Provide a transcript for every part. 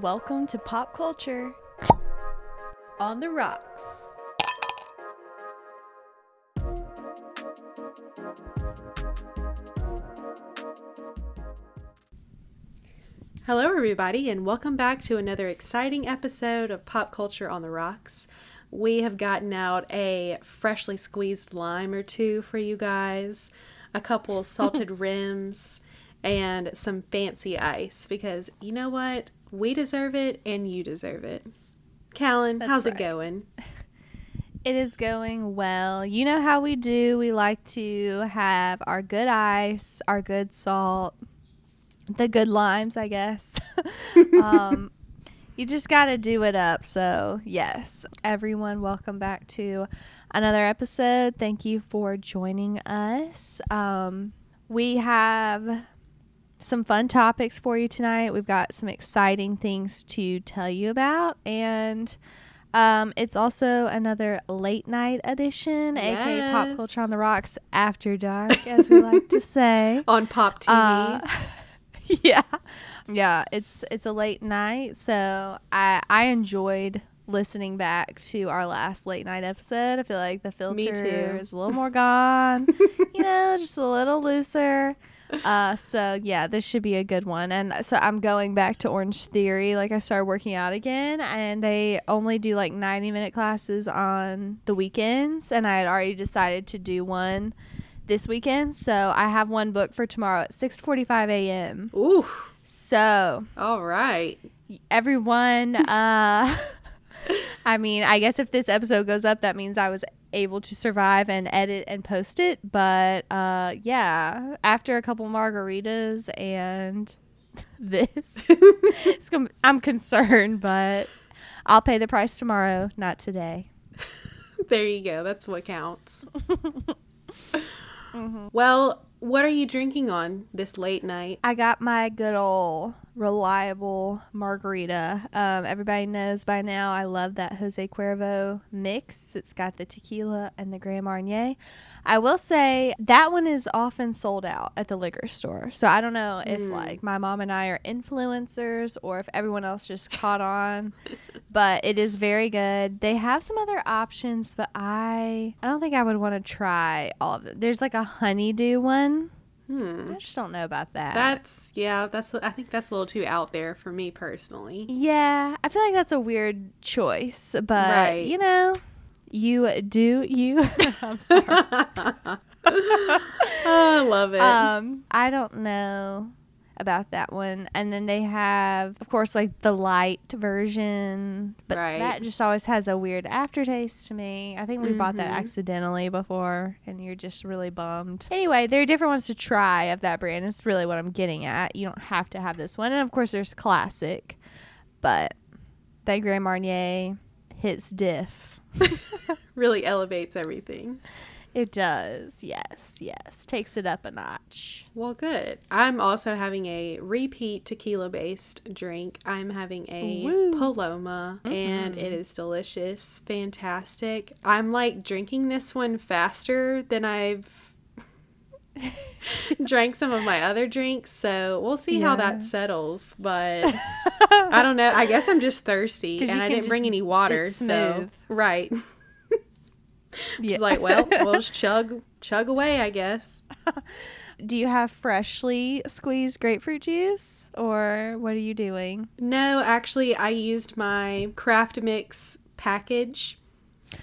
Welcome to Pop Culture on the Rocks. Hello, everybody, and welcome back to another exciting episode of Pop Culture on the Rocks. We have gotten out a freshly squeezed lime or two for you guys, a couple salted rims, and some fancy ice because you know what? We deserve it and you deserve it. Callan, That's how's it going? It is going well. You know how we do. We like to have our good ice, our good salt, the good limes, I guess. um, you just got to do it up. So, yes, everyone, welcome back to another episode. Thank you for joining us. Um, we have some fun topics for you tonight. We've got some exciting things to tell you about, and um, it's also another late night edition, aka Pop Culture on the Rocks After Dark, as we like to say. On Pop TV. Uh, yeah, yeah. It's it's a late night, so I I enjoyed listening back to our last late night episode. I feel like the filter too. is a little more gone, you know, just a little looser. Uh, so yeah, this should be a good one. And so I'm going back to Orange Theory. Like I started working out again, and they only do like 90 minute classes on the weekends, and I had already decided to do one this weekend. So I have one booked for tomorrow at 6:45 a.m. Ooh, So all right. everyone, uh, I mean, I guess if this episode goes up, that means I was able to survive and edit and post it. But uh, yeah, after a couple margaritas and this, it's gonna, I'm concerned, but I'll pay the price tomorrow, not today. There you go. That's what counts. Mm-hmm. Well, what are you drinking on this late night? I got my good old reliable margarita. Um, everybody knows by now I love that Jose Cuervo mix. It's got the tequila and the Grand Marnier. I will say that one is often sold out at the liquor store. So I don't know if Mm. like my mom and I are influencers or if everyone else just caught on. But it is very good. They have some other options, but I I don't think I would want to try all of it. There's like a honeydew one. Hmm. I just don't know about that. That's yeah. That's I think that's a little too out there for me personally. Yeah, I feel like that's a weird choice, but Right. you know, you do you. I'm sorry. oh, I love it. um, I don't know about that one. And then they have, of course, like the light version, but Right. that just always has a weird aftertaste to me. I think we bought that Mhm. accidentally before, and you're just really bummed. Anyway, there are different ones to try of that brand. It's really what I'm getting at. You don't have to have this one, and of course, there's classic, but that Grand Marnier hits diff. really elevates everything. It does, yes, yes. Takes it up a notch. Well, good. I'm also having a repeat tequila based drink. I'm having a Woo. Paloma and it is delicious, fantastic. I'm like drinking this one faster than I've drank some of my other drinks, so we'll see how that settles, but I don't know. I guess I'm just thirsty and I didn't bring any water, so right. Yeah. Just like, well, we'll just chug chug away, I guess. Do you have freshly squeezed grapefruit juice or what are you doing? No, actually, I used my craft mix package,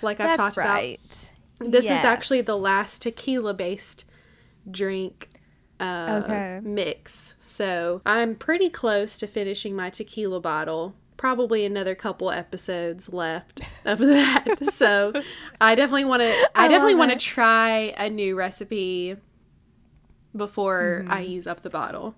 like I've talked right. about. This is actually the last tequila based drink uh, Okay. mix. So I'm pretty close to finishing my tequila bottle. Probably another couple episodes left of that. so I definitely want to. I, I definitely want to try a new recipe before I Mm-hmm. use up the bottle.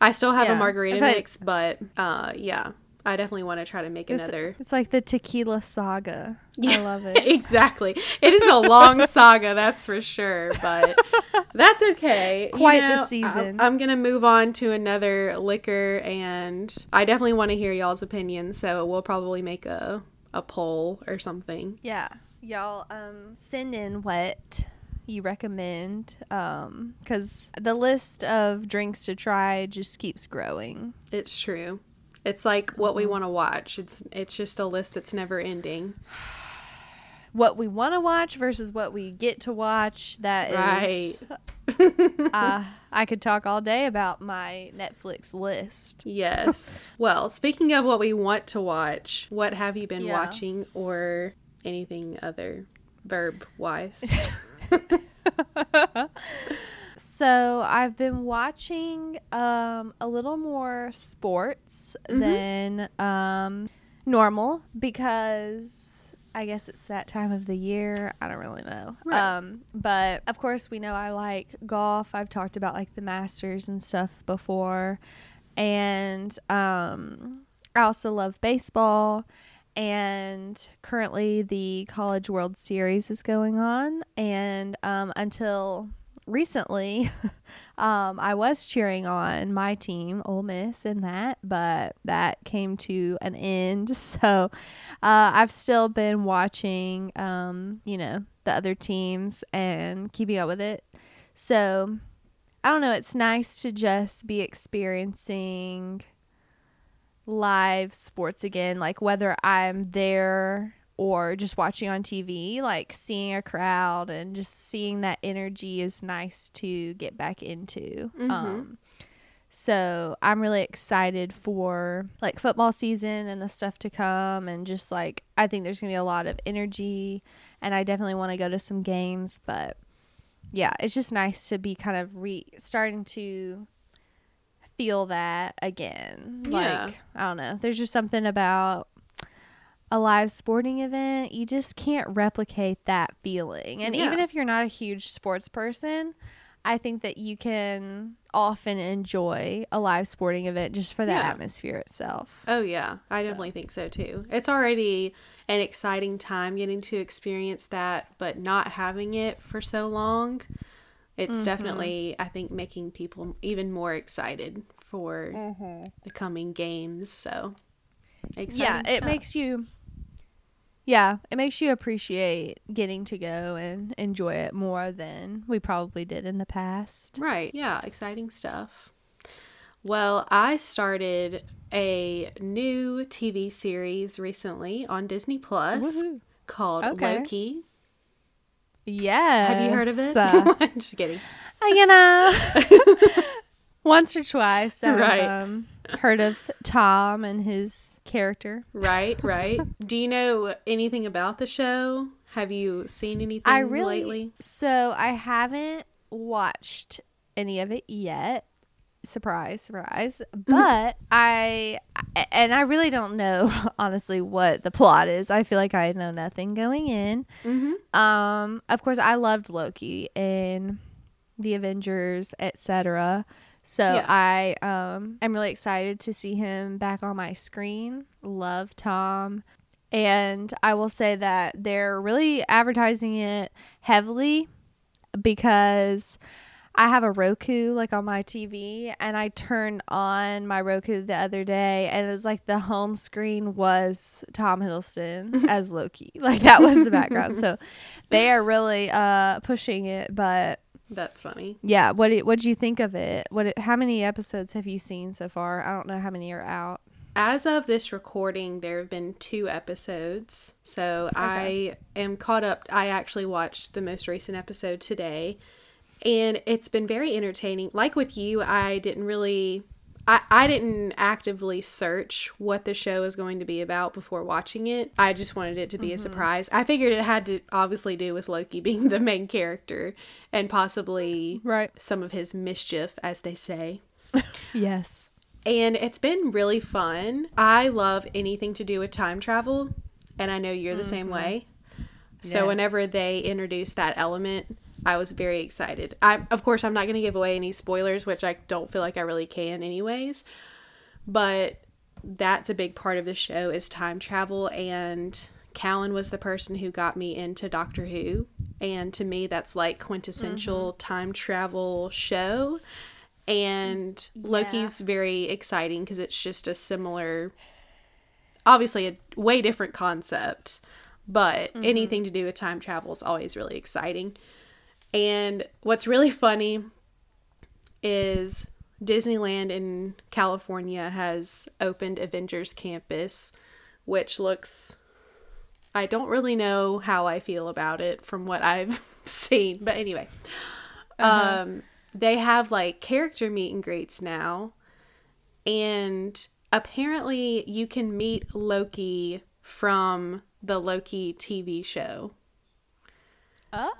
I still have Yeah. a margarita I mix, but uh, yeah, I definitely want to try to make It's, another. it's like the tequila saga. I love it. exactly. It is a long saga, that's for sure, but that's okay. Quite the know, I- season. I'm going to move on to another liquor, and I definitely want to hear y'all's opinions, so we'll probably make a, a poll or something. Yeah. Y'all um send in what you recommend um cuz the list of drinks to try just keeps growing. It's true. It's like what we want to watch. It's it's just a list that's never ending. What we want to watch versus what we get to watch. That is, uh, I could talk all day about my Netflix list. Yes. well, speaking of what we want to watch, what have you been Yeah. watching or anything other verb wise? So I've been watching um, a little more sports than um, normal because I guess it's that time of the year. I don't really know. Right. Um, but of course, we know I like golf. I've talked about like the Masters and stuff before, and um, I also love baseball. And currently, the College World Series is going on, and um, until recently, um, I was cheering on my team, Ole Miss, in that, but that came to an end. So uh, I've still been watching, um, you know, the other teams and keeping up with it. So I don't know. It's nice to just be experiencing live sports again, like whether I'm there or just watching on TV, like seeing a crowd and just seeing that energy is nice to get back into. Um, so I'm really excited for like football season and the stuff to come, and just like I think there's gonna be a lot of energy, and I definitely want to go to some games, but yeah, it's just nice to be kind of re starting to feel that again. Yeah. Like, I don't know. There's just something about a live sporting event. You just can't replicate that feeling. And even if you're not a huge sports person, I think that you can often enjoy a live sporting event just for that Yeah. atmosphere itself. Oh yeah, I definitely think so too. It's already an exciting time getting to experience that, but not having it for so long, it's Mm-hmm. definitely I think making people even more excited for Mm-hmm. the coming games. So exciting yeah, it stuff. makes you Yeah, it makes you appreciate getting to go and enjoy it more than we probably did in the past. Right. Yeah, exciting stuff. Well, I started a new TV series recently on Disney Plus Woohoo. called Okay. Loki. Yeah. Have you heard of it? Uh, Just kidding. I, you know, once or twice I've Right. um, heard of Tom and his character. Right, right. Do you know anything about the show? Have you seen anything I really lately? so I haven't watched any of it yet. Surprise, surprise. But I and I really don't know honestly what the plot is. I feel like I know nothing going in. Mm-hmm. Um, of course, I loved Loki and the Avengers, etc. So Yeah. I um am really excited to see him back on my screen. Love Tom. And I will say that they're really advertising it heavily because I have a Roku like on my TV and I turned on my Roku the other day and it was like the home screen was Tom Hiddleston as Loki. Like that was the background. So they are really uh pushing it, but That's funny. yeah, what what did you think of it? What how many episodes have you seen so far? I don't know how many are out. As of this recording, there have been two episodes. So I am caught up. I actually watched the most recent episode today. And it's been very entertaining. Like with you, I didn't really. I, I didn't actively search what the show is going to be about before watching it. I just wanted it to be a mm-hmm. surprise. I figured it had to obviously do with Loki being the main character and possibly Right. some of his mischief, as they say Yes. and it's been really fun. I love anything to do with time travel, and I know you're the same mm-hmm. way. So Yes. whenever they introduce that element, I was very excited. I of course I'm not going to give away any spoilers, which I don't feel like I really can anyways. But that's a big part of the show is time travel and Callan was the person who got me into Doctor Who. And to me that's like quintessential mm-hmm. time travel show. And Loki's very exciting because it's just a similar obviously a way different concept, but mm-hmm. anything to do with time travel is always really exciting. And what's really funny is Disneyland in California has opened Avengers Campus, which looks. I don't really know how I feel about it from what I've seen, but anyway. Uh-huh. Um, they have like character meet and greets now, and apparently you can meet Loki from the Loki TV show,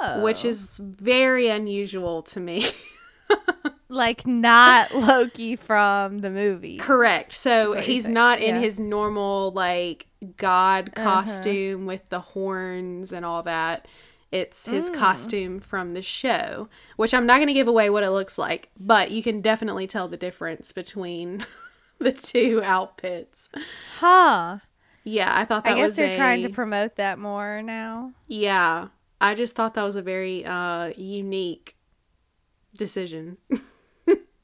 Oh. which is very unusual to me. like not Loki from the movie. Correct. So he's not in Yeah. his normal like god Uh-huh. costume with the horns and all that. It's his Mm. costume from the show, which I'm not going to give away what it looks like, but you can definitely tell the difference between the two outfits. Huh. Yeah, I thought that I guess they're a, trying to promote that more now. Yeah, I just thought that was a very uh unique decision.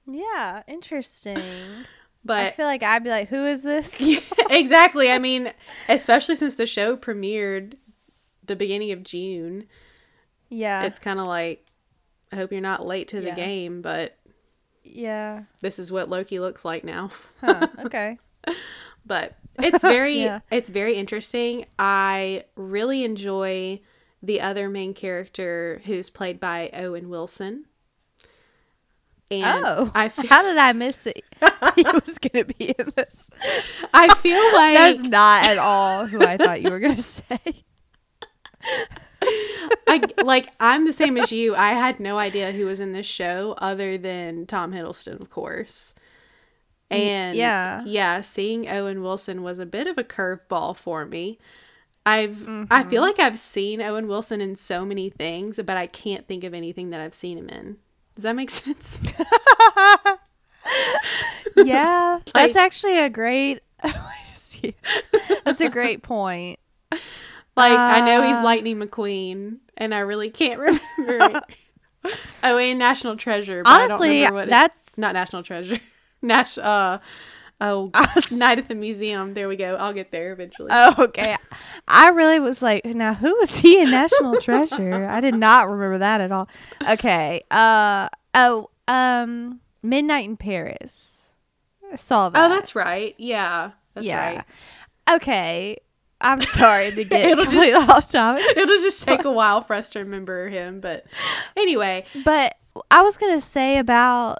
Yeah, interesting. But I feel like I'd be like, who is this? exactly. I mean, especially since the show premiered the beginning of June, Yeah. it's kind of like I hope you're not late to the Yeah. game, but yeah. this is what Loki looks like now. Huh. Okay. but it's very Yeah. it's very interesting. I really enjoy the other main character who's played by Owen Wilson. And oh. I feel, How did I miss it? he was going to be in this. I feel like That's not at all who I thought you were going to say. I like I'm the same as you. I had no idea who was in this show other than Tom Hiddleston, of course. And yeah. yeah, seeing Owen Wilson was a bit of a curveball for me. I've Mm-hmm. I feel like I've seen Owen Wilson in so many things, but I can't think of anything that I've seen him in. Does that make sense? Yeah. that's Like- actually a great. that's a great point. Like I know he's Uh. Lightning McQueen, and I really can't remember. oh, and National Treasure. But I don't Honestly, remember what it- that's not National Treasure. Nash uh oh was- Night at the Museum. There we go. I'll get there eventually. Oh, okay. I really was like, now who was he in National Treasure? I did not remember that at all. Okay. Uh oh, um Midnight in Paris. I saw that. oh, that's right. Yeah. That's yeah. right. Okay. I'm sorry to get It'll just- off topic. It'll just take a while for us to remember him, but anyway, But I was gonna say about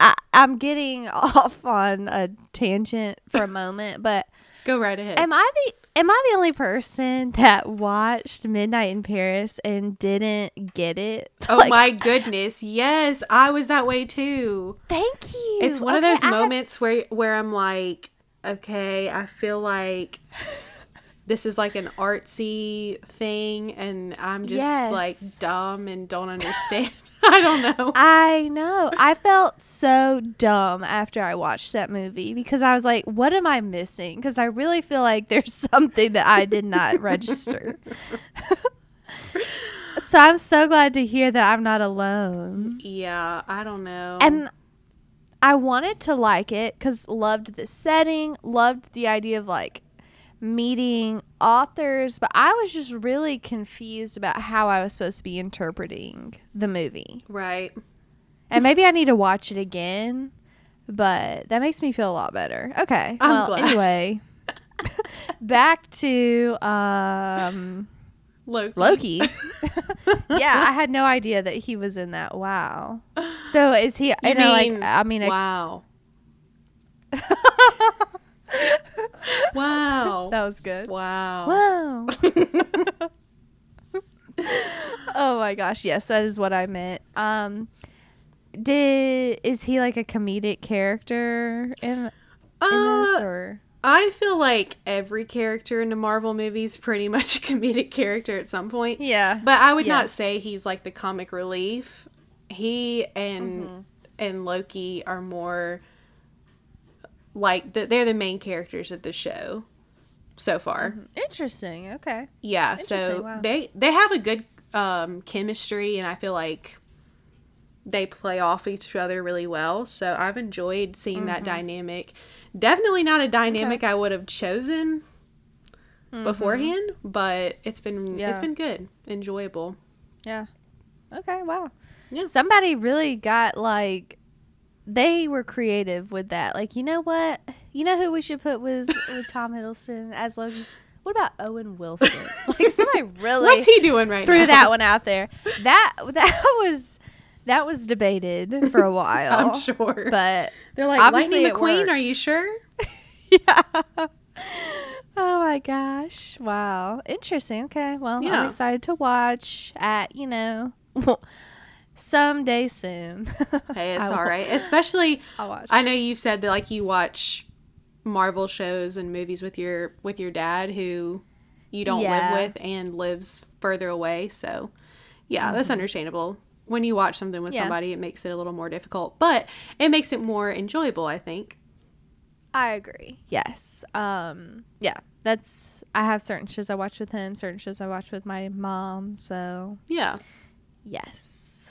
I, I'm getting off on a tangent for a moment, but go right ahead. Am I the am I the only person that watched Midnight in Paris and didn't get it? oh Like, my goodness. Yes, I was that way too. Thank you. It's one of those I- moments where where I'm like, okay, I feel like this is like an artsy thing and I'm just Yes. like dumb and don't understand. I don't know. I know. I felt so dumb after I watched that movie because I was like, what am I missing? Because I really feel like there's something that I did not register. so I'm so glad to hear that I'm not alone. Yeah, I don't know. and I wanted to like it because loved the setting, loved the idea of like meeting authors, but I was just really confused about how I was supposed to be interpreting the movie. right. And maybe I need to watch it again, but that makes me feel a lot better. Okay. I'm well, glad. anyway, back to um, Loki. Loki. yeah, I had no idea that he was in that. Wow. So is he? You You know, mean, like I mean, a- wow. that was good. Wow. Wow. oh my gosh, yes, that is what I meant. Um, did is he like a comedic character in in this Uh, or? I feel like every character in the Marvel movies pretty much a comedic character at some point. Yeah, But I would Yeah. not say he's like the comic relief. He and Mm-hmm. and Loki are more like the, they're the main characters of the show so far. interesting. Okay. Yeah, Mm-hmm. Interesting, so wow. they they have a good um, chemistry, and I feel like they play off each other really well. So I've enjoyed seeing that dynamic. Definitely not a dynamic I would have chosen beforehand, but it's been Yeah. it's been good, enjoyable. Yeah. Okay. Wow. Yeah. Somebody really got like they were creative with that. Like, you know what? You know who we should put with with Tom Hiddleston as Logan? What about Owen Wilson? Like somebody really What's he doing right threw now? that one out there. That that was that was debated for a while. I'm sure. But They're like, obviously Lightning McQueen, are you sure? yeah. Oh my gosh. Wow. Interesting. Okay. Well, Yeah. I'm excited to watch at, you know, someday soon. Hey, it's all right. Especially, I'll watch. I know you've said that like you watch Marvel shows and movies with your with your dad who you don't Yeah. live with and lives further away. So, yeah, that's understandable. When you watch something with Mm-hmm. Yeah. somebody, it makes it a little more difficult, but it makes it more enjoyable, I think. I agree. Yes. Um yeah. That's I have certain shows I watch with him, certain shows I watch with my mom, so Yeah. yes.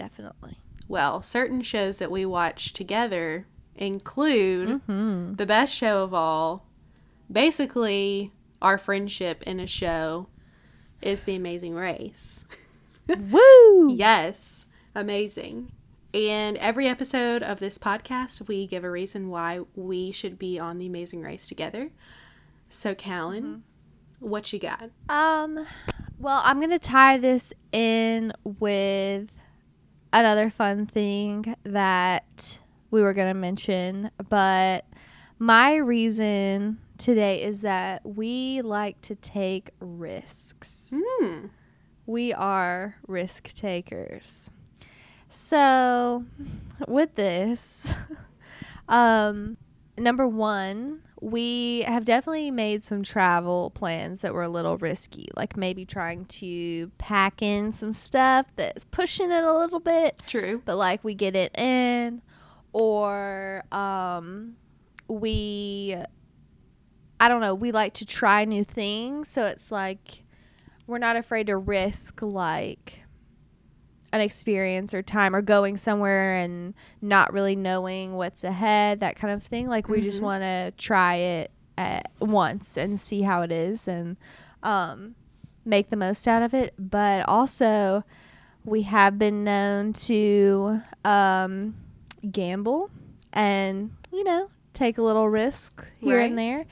Definitely. Well, certain shows that we watch together include Mm-hmm. the best show of all. Basically, our friendship in a show is The Amazing Race. Woo! Yes, amazing. And every episode of this podcast, we give a reason why we should be on The Amazing Race together. So, Callan, what you got? Um, well, I'm going to tie this in with another fun thing that we were going to mention, but my reason today is that we like to take risks. Hmm. We are risk takers. So, with this, um, number one, we have definitely made some travel plans that were a little risky, like maybe trying to pack in some stuff that's pushing it a little bit, True. but like we get it in, or um, we, I don't know, we like to try new things. So it's like we're not afraid to risk like an experience or time or going somewhere and not really knowing what's ahead, that kind of thing. Like we just Mhm. want to try it at once and see how it is and um, make the most out of it. But also, we have been known to um, gamble and you know take a little risk here and there.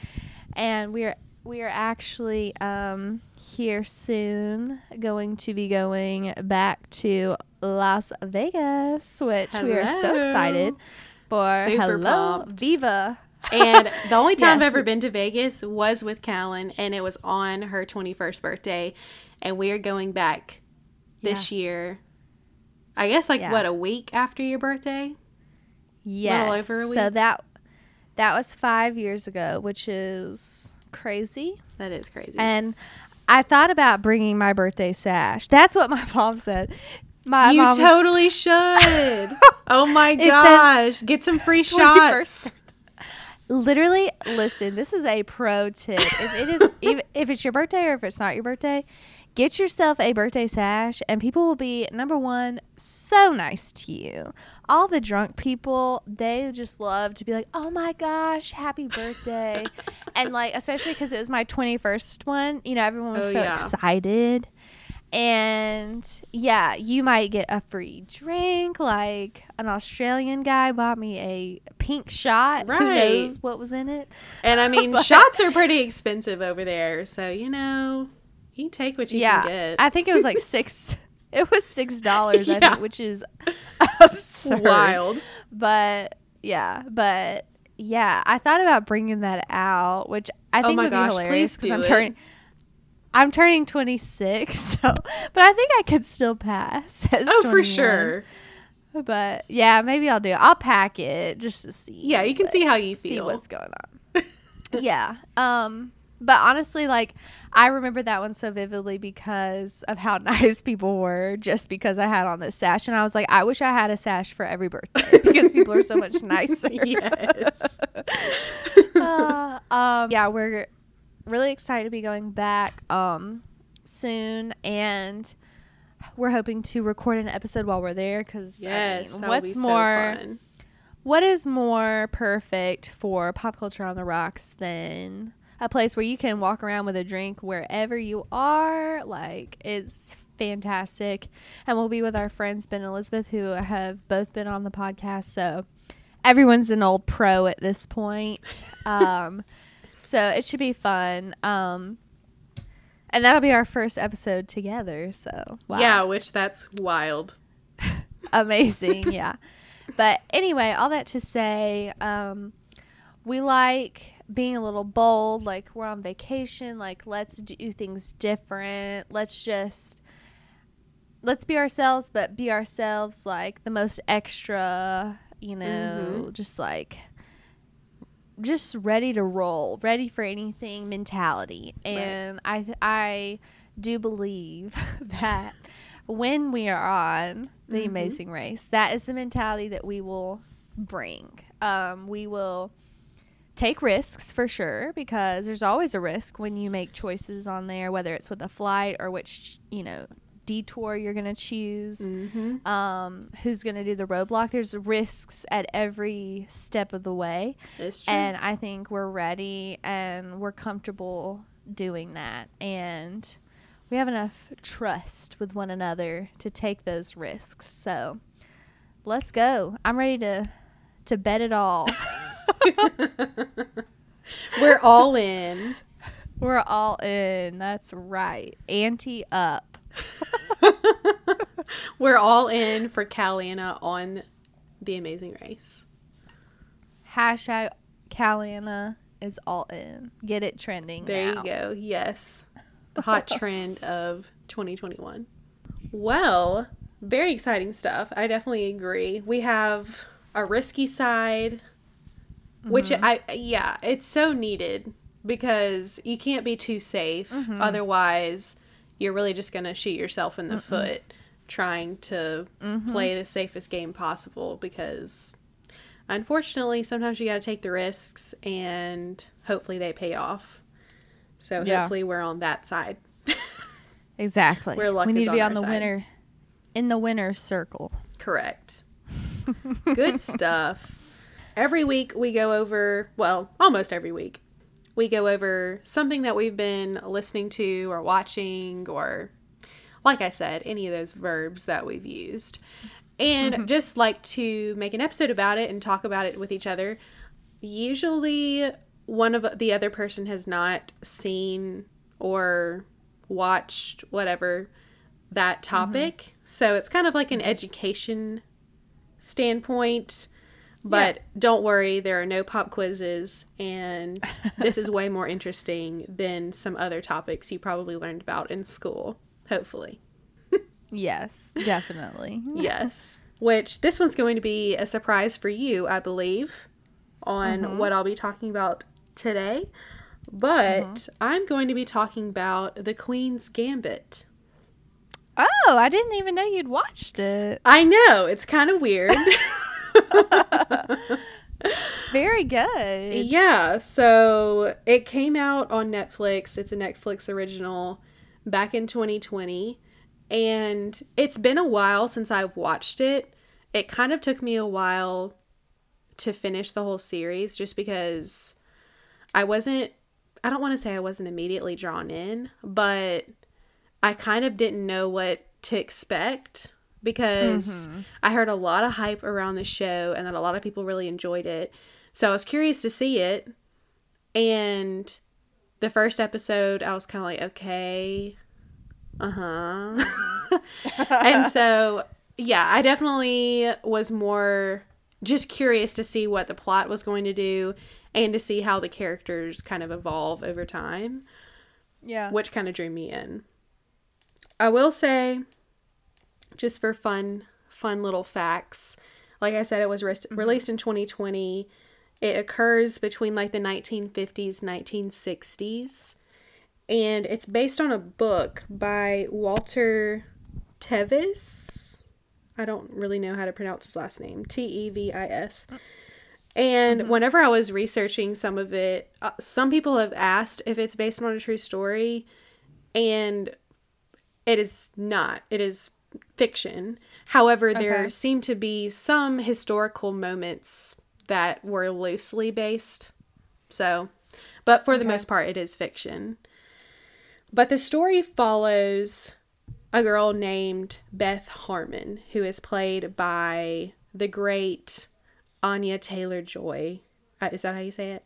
And we're we are actually um, here soon going to be going back to Las Vegas, which we are so excited for. Super Hello, pumped. Viva! And the only time I've ever we- been to Vegas was with Callan, and it was on her 21st birthday. And we are going back this year. I guess like Yeah. what a week after your birthday. Yes. over a So that that was five years ago, which is crazy. That is crazy. And I thought about bringing my birthday sash. That's what my mom said. My you mom was- totally should. oh my It says gosh, get some free 21st shots. literally listen this is a pro tip if it is if, if it's your birthday or if it's not your birthday get yourself a birthday sash and people will be number one so nice to you all the drunk people they just love to be like oh my gosh happy birthday and like especially because it was my 21st one you know everyone was Oh, so yeah. excited and yeah, you might get a free drink. Like an Australian guy bought me a pink shot. Right. Who knows what was in it? And I mean, shots are pretty expensive over there, so you know, you take what you yeah, can get. I think it was like six. It was six dollars, I think, which is absurd. Wild. But yeah, but yeah, I thought about bringing that out, which I Oh think my would gosh, be hilarious please I'm turning. I'm turning 26, so but I think I could still pass. As Oh, for sure. But yeah, maybe I'll do. I'll pack it just to see. Yeah, you can see how you see feel. what's going on. yeah. Um but honestly like I remember that one so vividly because of how nice people were just because I had on this sash and I was like I wish I had a sash for every birthday because people are so much nicer. yes. Uh, um yeah, we're really excited to be going back um soon and we're hoping to record an episode while we're there cuz Yes. I mean, what's be so more fun. what is more perfect for pop culture on the rocks than a place where you can walk around with a drink wherever you are? Like, it's fantastic. And we'll be with our friends, Ben and Elizabeth, who have both been on the podcast. So everyone's an old pro at this point. Um, so it should be fun. Um, and that'll be our first episode together. So wow. Yeah, which that's wild. Amazing, yeah. But anyway, all that to say, um, we like being a little bold. Like we're on vacation. Like let's do things different. Let's just let's be ourselves, but be ourselves like the most extra. You know, mm-hmm. just like just ready to roll, ready for anything mentality. And right. I I do believe that when we are on the mm-hmm. Amazing Race, that is the mentality that we will bring. Um, we will take risks for sure because there's always a risk when you make choices on there, whether it's with a flight or which you know detour you're going to choose, mm-hmm. um, who's going to do the roadblock. There's risks at every step of the way. And I think we're ready and we're comfortable doing that. And we have enough trust with one another to take those risks. So let's go. I'm ready to to bet it all. we're all in. We're all in. That's right. Ante up. We're all in for Caliana on The Amazing Race. Hashtag Caliana is all in. Get it trending. There now. you go. Yes. The hot trend of 2021. Well, very exciting stuff. I definitely agree. We have a risky side, mm-hmm. which I, yeah, it's so needed because you can't be too safe. Mm-hmm. Otherwise, you're really just going to shoot yourself in the Mm-mm. foot trying to mm-hmm. play the safest game possible because unfortunately sometimes you got to take the risks and hopefully they pay off. So yeah. hopefully we're on that side. exactly. Where luck we need to be on, on the side. winner in the winner's circle. Correct. Good stuff. Every week we go over, well, almost every week we go over something that we've been listening to or watching or like I said, any of those verbs that we've used. And mm-hmm. just like to make an episode about it and talk about it with each other. Usually one of the other person has not seen or watched whatever that topic. Mm-hmm. So it's kind of like an education standpoint but yeah. don't worry, there are no pop quizzes, and this is way more interesting than some other topics you probably learned about in school, hopefully. yes, definitely. yes. Which this one's going to be a surprise for you, I believe, on mm-hmm. what I'll be talking about today. But mm-hmm. I'm going to be talking about The Queen's Gambit. Oh, I didn't even know you'd watched it. I know. It's kind of weird. Very good. Yeah. So it came out on Netflix. It's a Netflix original back in 2020. And it's been a while since I've watched it. It kind of took me a while to finish the whole series just because I wasn't, I don't want to say I wasn't immediately drawn in, but I kind of didn't know what to expect because mm-hmm. I heard a lot of hype around the show and that a lot of people really enjoyed it. So I was curious to see it. And the first episode, I was kind of like, okay, uh huh. and so, yeah, I definitely was more just curious to see what the plot was going to do and to see how the characters kind of evolve over time. Yeah. Which kind of drew me in. I will say just for fun, fun little facts. Like I said, it was re- mm-hmm. released in 2020. It occurs between like the 1950s, 1960s. And it's based on a book by Walter Tevis. I don't really know how to pronounce his last name. T E V I S. And mm-hmm. whenever I was researching some of it, uh, some people have asked if it's based on a true story, and it is not. It is fiction. However, okay. there seem to be some historical moments that were loosely based. So, but for okay. the most part, it is fiction. But the story follows a girl named Beth Harmon, who is played by the great Anya Taylor Joy. Uh, is that how you say it?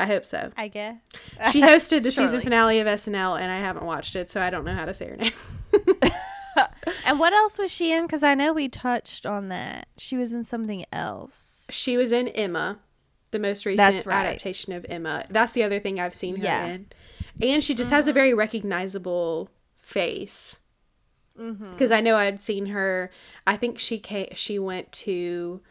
I hope so. I guess. She hosted the season finale of SNL, and I haven't watched it, so I don't know how to say her name. And what else was she in? Because I know we touched on that. She was in something else. She was in Emma, the most recent right. adaptation of Emma. That's the other thing I've seen her Yeah. in. And she just has a very recognizable face. Because I know I'd seen her. I think she came, she went to,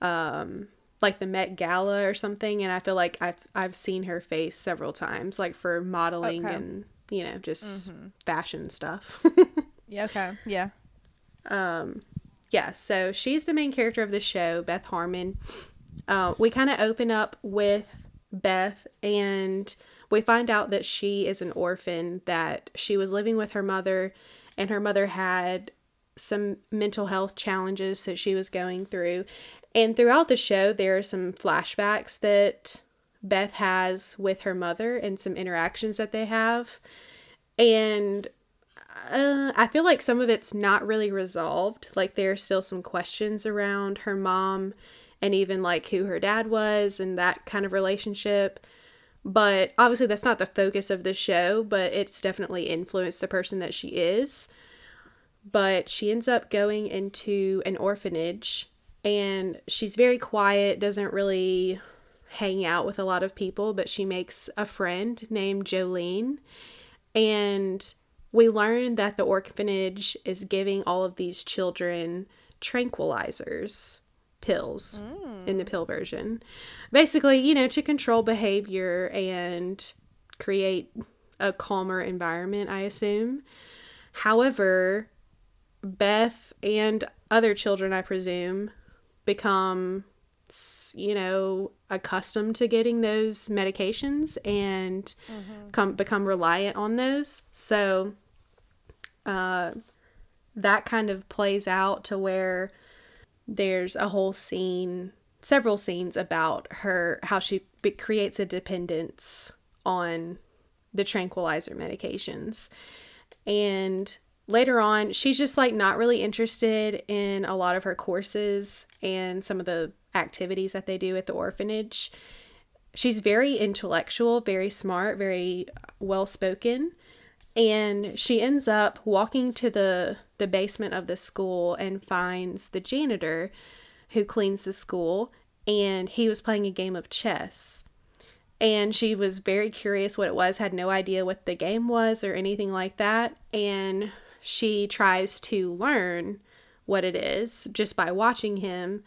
um, like the Met Gala or something, and I feel like I've I've seen her face several times, like for modeling Okay. and you know just fashion stuff. Yeah. Okay. Yeah. um yeah so she's the main character of the show beth harmon uh, we kind of open up with beth and we find out that she is an orphan that she was living with her mother and her mother had some mental health challenges that she was going through and throughout the show there are some flashbacks that beth has with her mother and some interactions that they have and uh, I feel like some of it's not really resolved. Like there are still some questions around her mom and even like who her dad was and that kind of relationship. But obviously that's not the focus of the show, but it's definitely influenced the person that she is. But she ends up going into an orphanage and she's very quiet, doesn't really hang out with a lot of people, but she makes a friend named Jolene. And we learn that the orphanage is giving all of these children tranquilizers pills in the pill version. Basically you know to control behavior and create a calmer environment i assume. However beth and other children i presume become you know accustomed to getting those medications and come become reliant on those. So uh that kind of plays out to where there's a whole scene several scenes about her how she be- creates a dependence on the tranquilizer medications. And later on she's just like not really interested in a lot of her courses and some of the activities that they do at the orphanage. She's very intellectual very smart very well spoken and she ends up walking to the the basement of the school and finds the janitor who cleans the school and he was playing a game of chess. And she was very curious what it was had no idea what the game was or anything like that and she tries to learn what it is just by watching him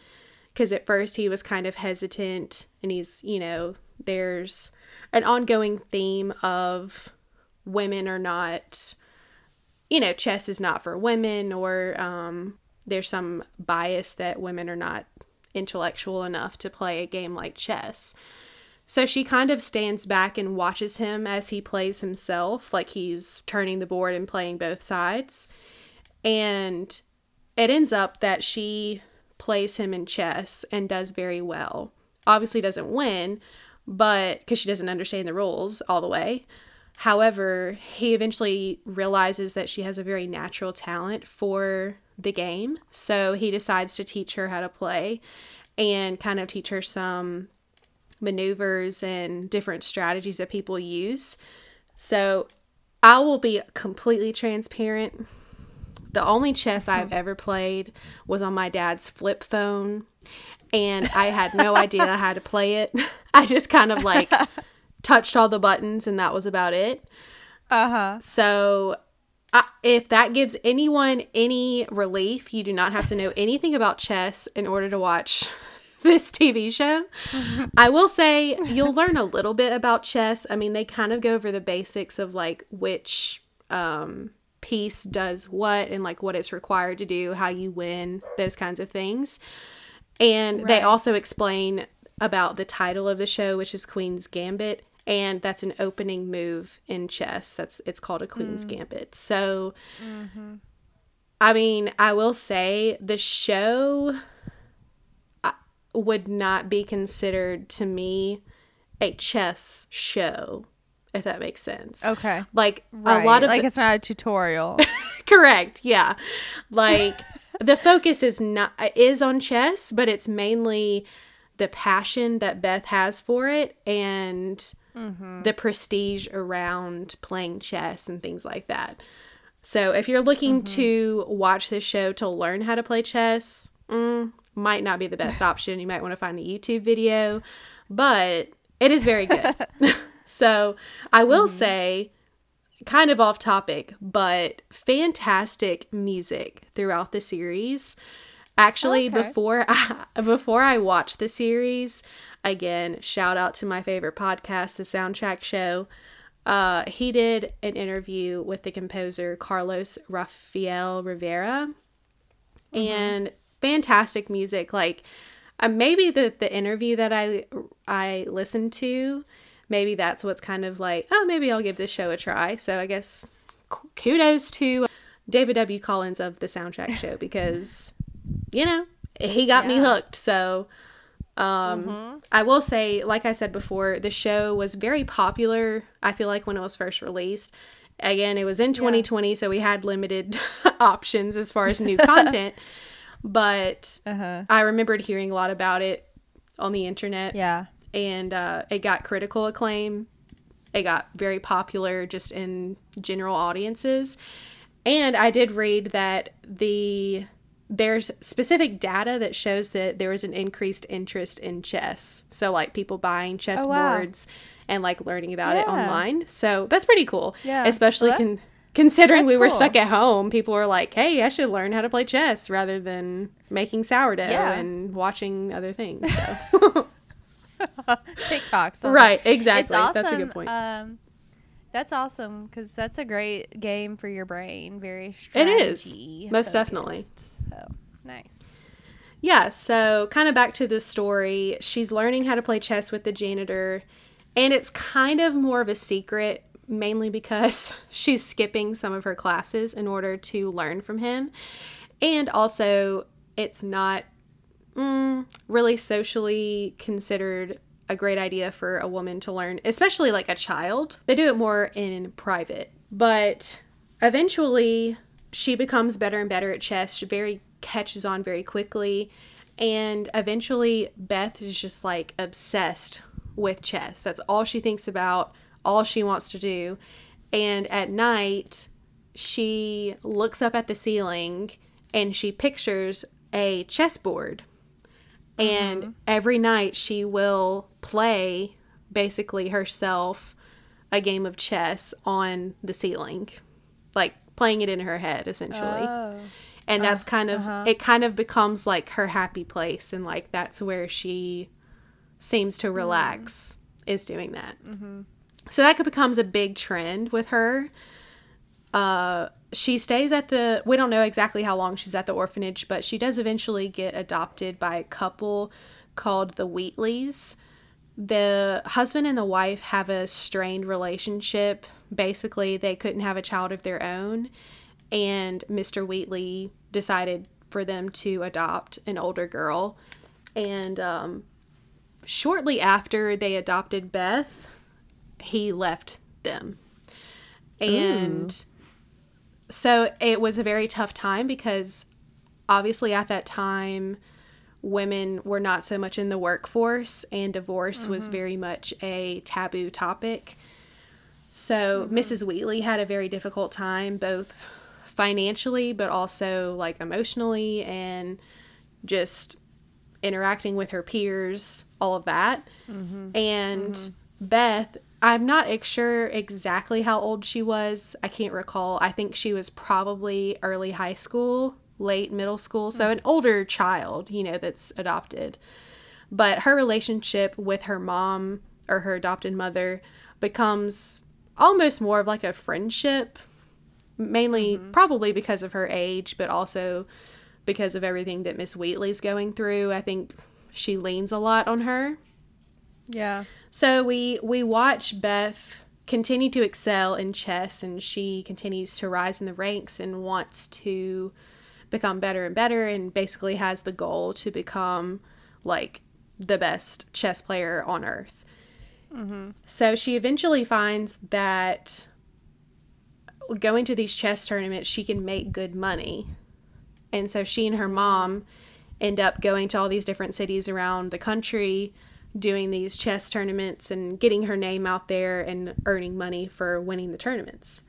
because at first he was kind of hesitant and he's you know there's an ongoing theme of women are not you know chess is not for women or um, there's some bias that women are not intellectual enough to play a game like chess so she kind of stands back and watches him as he plays himself, like he's turning the board and playing both sides. And it ends up that she plays him in chess and does very well. Obviously, doesn't win, but because she doesn't understand the rules all the way. However, he eventually realizes that she has a very natural talent for the game. So he decides to teach her how to play and kind of teach her some maneuvers and different strategies that people use. So I will be completely transparent. The only chess I've ever played was on my dad's flip phone, and I had no idea how to play it. I just kind of like touched all the buttons, and that was about it. Uh huh. So, I, if that gives anyone any relief, you do not have to know anything about chess in order to watch this TV show. Mm-hmm. I will say you'll learn a little bit about chess. I mean, they kind of go over the basics of like which um, piece does what and like what it's required to do, how you win, those kinds of things. And they also explain about the title of the show, which is Queen's Gambit, and that's an opening move in chess. That's it's called a Queen's mm. Gambit. So, mm-hmm. I mean, I will say the show would not be considered to me a chess show, if that makes sense. Okay. Like Right. a lot of like the- it's not a tutorial. Correct. Yeah. Like the focus is not is on chess, but it's mainly the passion that Beth has for it and the prestige around playing chess and things like that. So if you're looking to watch this show to learn how to play chess, mm, might not be the best option. You might want to find a YouTube video, but it is very good. so I will say, kind of off topic, but fantastic music throughout the series. Actually, Okay. before I, before I watched the series, again, shout out to my favorite podcast, The Soundtrack Show. Uh, he did an interview with the composer Carlos Rafael Rivera, and fantastic music. Like uh, maybe the the interview that I I listened to, maybe that's what's kind of like, oh, maybe I'll give this show a try. So I guess kudos to David W. Collins of the Soundtrack Show because you know he got me hooked. So um, I will say, like I said before, the show was very popular. I feel like when it was first released. Again, it was in 2020, so we had limited options as far as new content. But Uh-huh. I remembered hearing a lot about it on the internet, Yeah. and uh, it got critical acclaim. It got very popular just in general audiences. And I did read that the there's specific data that shows that there was an increased interest in chess. So like people buying chess Oh, wow. boards and like learning about it online. So that's pretty cool. Yeah. Especially Well, that- con- considering that's we were cool. stuck at home, people were like, "Hey, I should learn how to play chess rather than making sourdough Yeah. and watching other things." So. TikTok. so right, It's exactly. awesome. That's a good point. Um, that's awesome because that's a great game for your brain. Very strong. It is. strategy Most definitely. So nice. Yeah, so kind of back to the story. She's learning how to play chess with the janitor, and it's kind of more of a secret, mainly because she's skipping some of her classes in order to learn from him. And also, it's not mm, really socially considered a great idea for a woman to learn, especially like a child. They do it more in private. But eventually, she becomes better and better at chess. She very catches on very quickly. And eventually, Beth is just like obsessed with chess. That's all she thinks about, all she wants to do. And at night, she looks up at the ceiling and she pictures a chessboard. And mm-hmm. every night she will play basically herself a game of chess on the ceiling, like playing it in her head essentially. Oh. and that's uh, kind of uh-huh. it kind of becomes like her happy place and like that's where she seems to hmm. relax is doing that. Mm-hmm. So that becomes a big trend with her. Uh, she stays at the. We don't know exactly how long she's at the orphanage, but she does eventually get adopted by a couple called the Wheatleys. The husband and the wife have a strained relationship. Basically, they couldn't have a child of their own, and Mr. Wheatley decided for them to adopt an older girl. And um, shortly after they adopted Beth, he left them. And so it was a very tough time because obviously at that time women were not so much in the workforce and divorce was mm-hmm. very much a taboo topic. So mm-hmm. Mrs. Wheatley had a very difficult time both financially but also like emotionally and just interacting with her peers, all of that. Mm-hmm. And Beth, I'm not sure exactly how old she was. I can't recall. I think she was probably early high school, late middle school, so an older child, you know, that's adopted. But her relationship with her mom or her adopted mother becomes almost more of like a friendship, mainly mm-hmm. probably because of her age, but also because of everything that Miss Wheatley's going through. I think she leans a lot on her. Yeah. So we we watch Beth continue to excel in chess and she continues to rise in the ranks and wants to become better and better and basically has the goal to become like the best chess player on earth. Mm-hmm. So she eventually finds that going to these chess tournaments she can make good money And so she and her mom end up going to all these different cities around the country doing these chess tournaments and getting her name out there and earning money for winning the tournaments.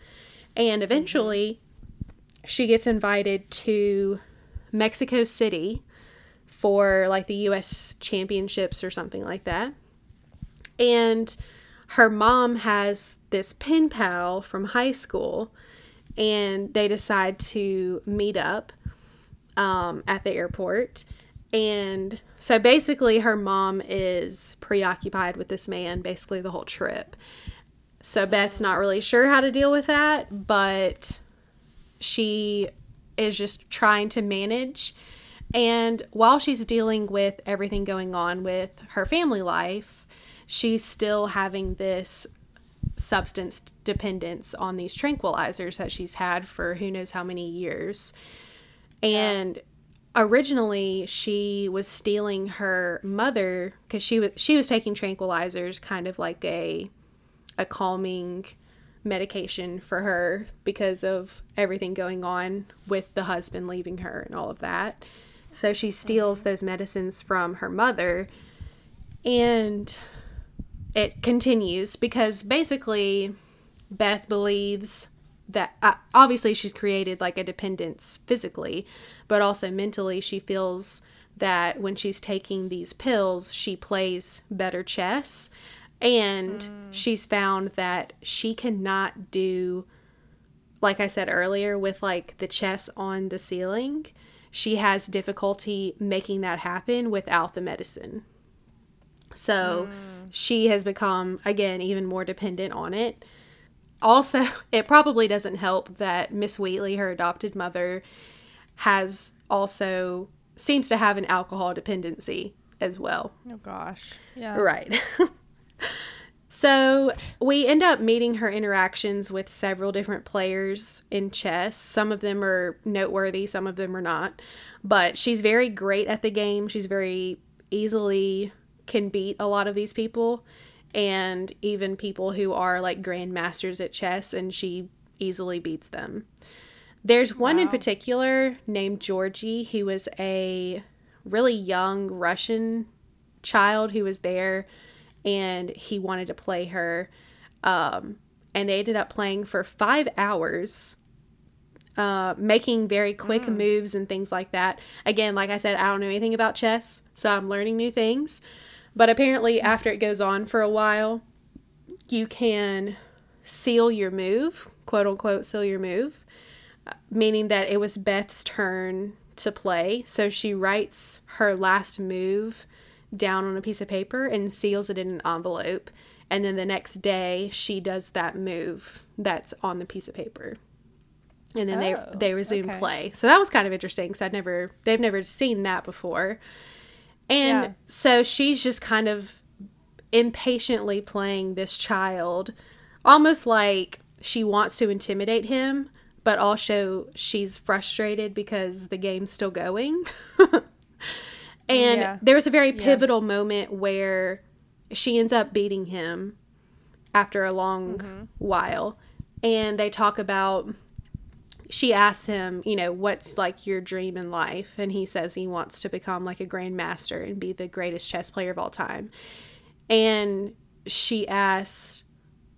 And eventually, she gets invited to Mexico City for like the US championships or something like that. And her mom has this pen pal from high school, and they decide to meet up um, at the airport. And so basically, her mom is preoccupied with this man basically the whole trip. So Beth's not really sure how to deal with that, but she is just trying to manage. And while she's dealing with everything going on with her family life, she's still having this substance dependence on these tranquilizers that she's had for who knows how many years. And originally she was stealing her mother cuz she was she was taking tranquilizers kind of like a a calming medication for her because of everything going on with the husband leaving her and all of that. So she steals those medicines from her mother and it continues because basically Beth believes that uh, obviously she's created like a dependence physically, but also mentally she feels that when she's taking these pills, she plays better chess and mm. she's found that she cannot do, like I said earlier, with like the chess on the ceiling. She has difficulty making that happen without the medicine. So mm. she has become, again, even more dependent on it. Also, it probably doesn't help that Miss Wheatley, her adopted mother, has also seems to have an alcohol dependency as well. Oh gosh. Yeah. Right. So we end up meeting her interactions with several different players in chess. Some of them are noteworthy, some of them are not. But she's very great at the game. She's very easily can beat a lot of these people and even people who are like grandmasters at chess and she easily beats them. There's one wow. in particular named Georgie who was a really young Russian child who was there and he wanted to play her. Um, and they ended up playing for five hours, uh, making very quick mm. moves and things like that. Again, like I said, I don't know anything about chess, so I'm learning new things. But apparently, after it goes on for a while, you can seal your move, quote unquote, seal your move, uh, meaning that it was Beth's turn to play. So she writes her last move down on a piece of paper and seals it in an envelope. And then the next day, she does that move that's on the piece of paper. And then oh, they they resume okay. play. So that was kind of interesting because I'd never they've never seen that before. And yeah. so she's just kind of impatiently playing this child, almost like she wants to intimidate him, but also she's frustrated because the game's still going. And yeah. there was a very pivotal yeah. moment where she ends up beating him after a long mm-hmm. while. And they talk about she asks him, you know, what's like your dream in life? And he says he wants to become like a grandmaster and be the greatest chess player of all time. And she asks,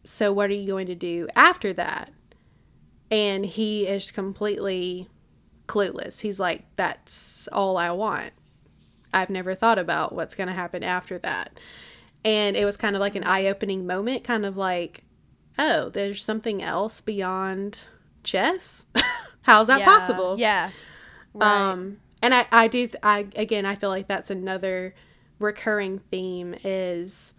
So what are you going to do after that? And he is completely clueless. He's like, That's all I want. I've never thought about what's going to happen after that. And it was kind of like an eye opening moment, kind of like, oh, there's something else beyond chess. How's that yeah, possible? Yeah. Right. Um, and I, I do, th- I, again, I feel like that's another recurring theme is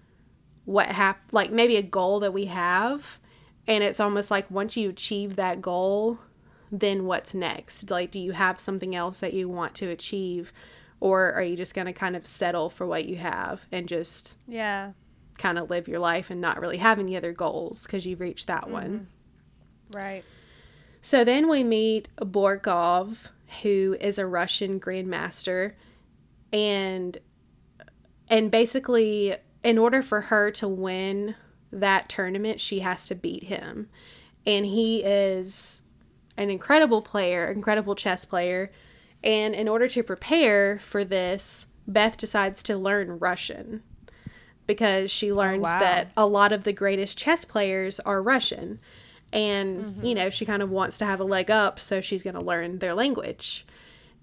what hap- like maybe a goal that we have. And it's almost like once you achieve that goal, then what's next? Like, do you have something else that you want to achieve? or are you just going to kind of settle for what you have and just yeah kind of live your life and not really have any other goals because you've reached that mm-hmm. one right so then we meet borgov who is a russian grandmaster and and basically in order for her to win that tournament she has to beat him and he is an incredible player incredible chess player And in order to prepare for this, Beth decides to learn Russian because she learns oh, wow. that a lot of the greatest chess players are Russian. And, you know, she kind of wants to have a leg up, so she's going to learn their language.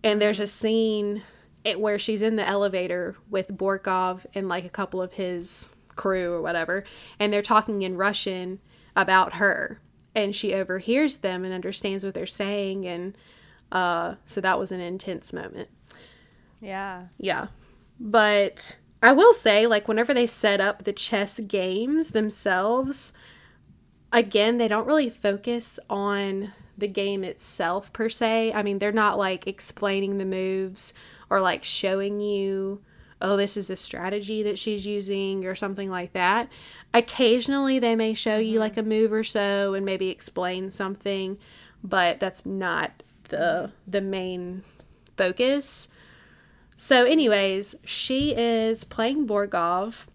And there's a scene it, where she's in the elevator with Borgov and like a couple of his crew or whatever, and they're talking in Russian about her. And she overhears them and understands what they're saying. And uh, so that was an intense moment. Yeah. Yeah. But I will say, like, whenever they set up the chess games themselves, again, they don't really focus on the game itself per se. I mean, they're not like explaining the moves or like showing you, oh, this is the strategy that she's using or something like that. Occasionally, they may show you like a mm-hmm. move or so and maybe explain something, but that's not the the main focus. So, anyways, she is playing Borgov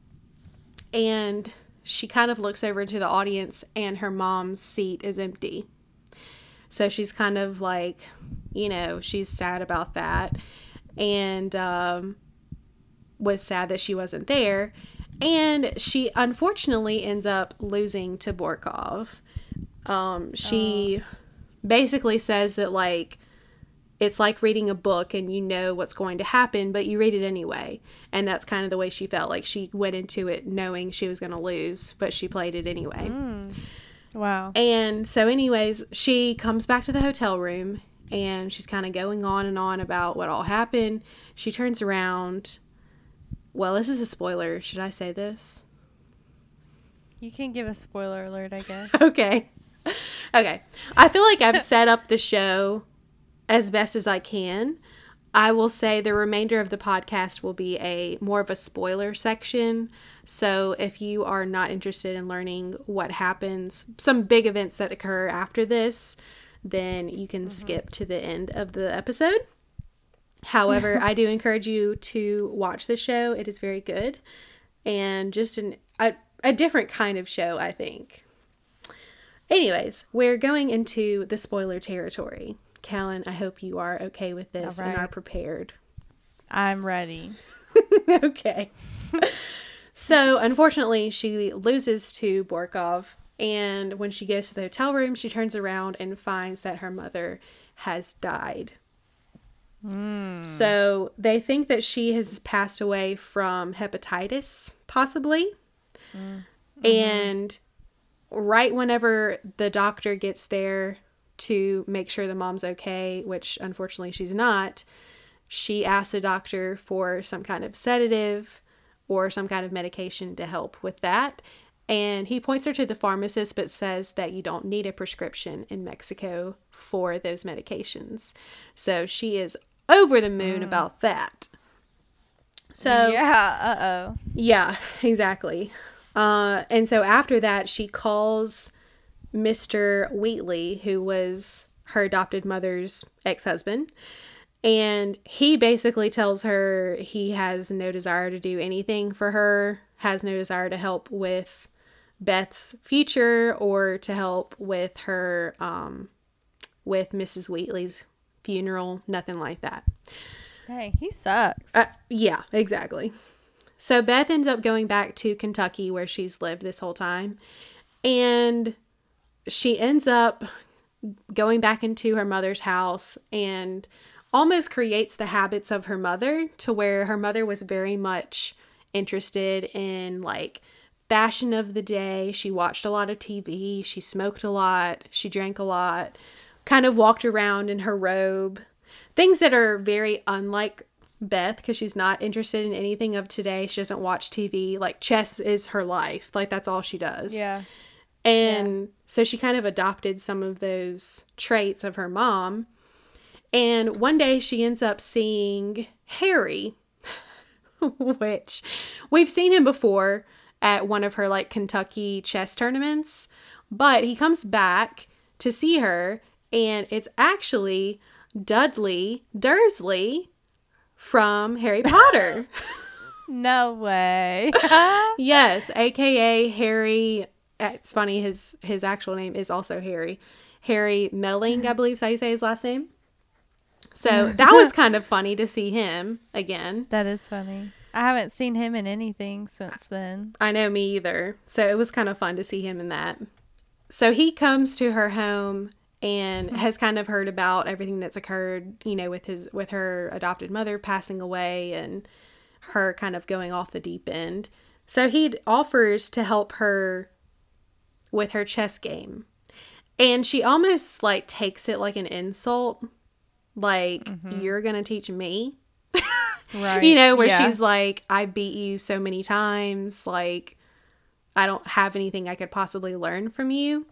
and she kind of looks over into the audience and her mom's seat is empty. So she's kind of like, you know, she's sad about that and um, was sad that she wasn't there. And she unfortunately ends up losing to Borgov. Um, she basically says that, like, it's like reading a book and you know what's going to happen, but you read it anyway. And that's kind of the way she felt. Like she went into it knowing she was going to lose, but she played it anyway. Hmm. Wow. And so, anyways, she comes back to the hotel room and she's kind of going on and on about what all happened. She turns around. Well, this is a spoiler. Should I say this? You can give a spoiler alert, I guess. Okay. Okay. I feel like I've set up the show as best as I can. I will say the remainder of the podcast will be a more of a spoiler section. So if you are not interested in learning what happens, some big events that occur after this, then you can mm-hmm. skip to the end of the episode. However, I do encourage you to watch the show. It is very good and just an a, a different kind of show, I think. Anyways, we're going into the spoiler territory. Callan, I hope you are okay with this and are prepared. I'm ready. okay. so, unfortunately, she loses to Borgov, and when she goes to the hotel room, she turns around and finds that her mother has died. Hmm. So, they think that she has passed away from hepatitis, possibly. Mm. Mm-hmm. And right whenever the doctor gets there to make sure the mom's okay, which unfortunately she's not, she asks the doctor for some kind of sedative or some kind of medication to help with that. And he points her to the pharmacist, but says that you don't need a prescription in Mexico for those medications. So she is over the moon about that. So, yeah. Uh oh. yeah, exactly. Uh, and so after that, she calls Mr. Wheatley, who was her adopted mother's ex husband. And he basically tells her he has no desire to do anything for her, has no desire to help with Beth's future or to help with her, um, with Mrs. Wheatley's funeral, nothing like that. Dang, he sucks. Uh, yeah, exactly. So Beth ends up going back to Kentucky where she's lived this whole time. And she ends up going back into her mother's house and almost creates the habits of her mother to where her mother was very much interested in like fashion of the day. She watched a lot of TV, she smoked a lot, she drank a lot, kind of walked around in her robe. Things that are very unlike Beth because she's not interested in anything of today. She doesn't watch TV. Like chess is her life. Like that's all she does. yeah. And so she kind of adopted some of those traits of her mom. And one day she ends up seeing Harry, which we've seen him before at one of her like Kentucky chess tournaments, but he comes back to see her and it's actually Dudley Dursley from Harry Potter. No way. Yes, aka Harry. It's funny his his actual name is also Harry. Harry Melling, I believe is how you say his last name. So that was kind of funny to see him again. That is funny. I haven't seen him in anything since then. I know me either. So it was kind of fun to see him in that. So he comes to her home and has kind of heard about everything that's occurred, you know, with his with her adopted mother passing away and her kind of going off the deep end. So he offers to help her with her chess game. And she almost like takes it like an insult. Like, mm-hmm. you're going to teach me Right. you know, where yeah. she's like, I beat you so many times. Like, I don't have anything I could possibly learn from you.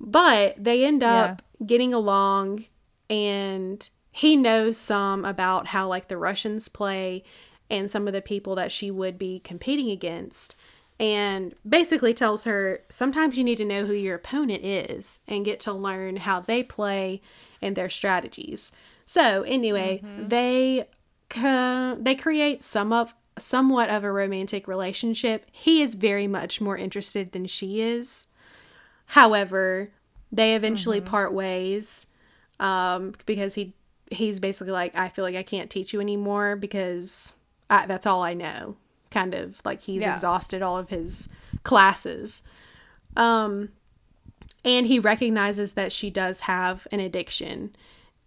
But they end up yeah. getting along, and he knows some about how, like, the Russians play and some of the people that she would be competing against. And basically tells her sometimes you need to know who your opponent is and get to learn how they play and their strategies. So, anyway, mm-hmm. they they create some of somewhat of a romantic relationship. He is very much more interested than she is. However, they eventually mm-hmm. part ways um, because he he's basically like, I feel like I can't teach you anymore because I, that's all I know. Kind of like he's yeah. exhausted all of his classes. Um, and he recognizes that she does have an addiction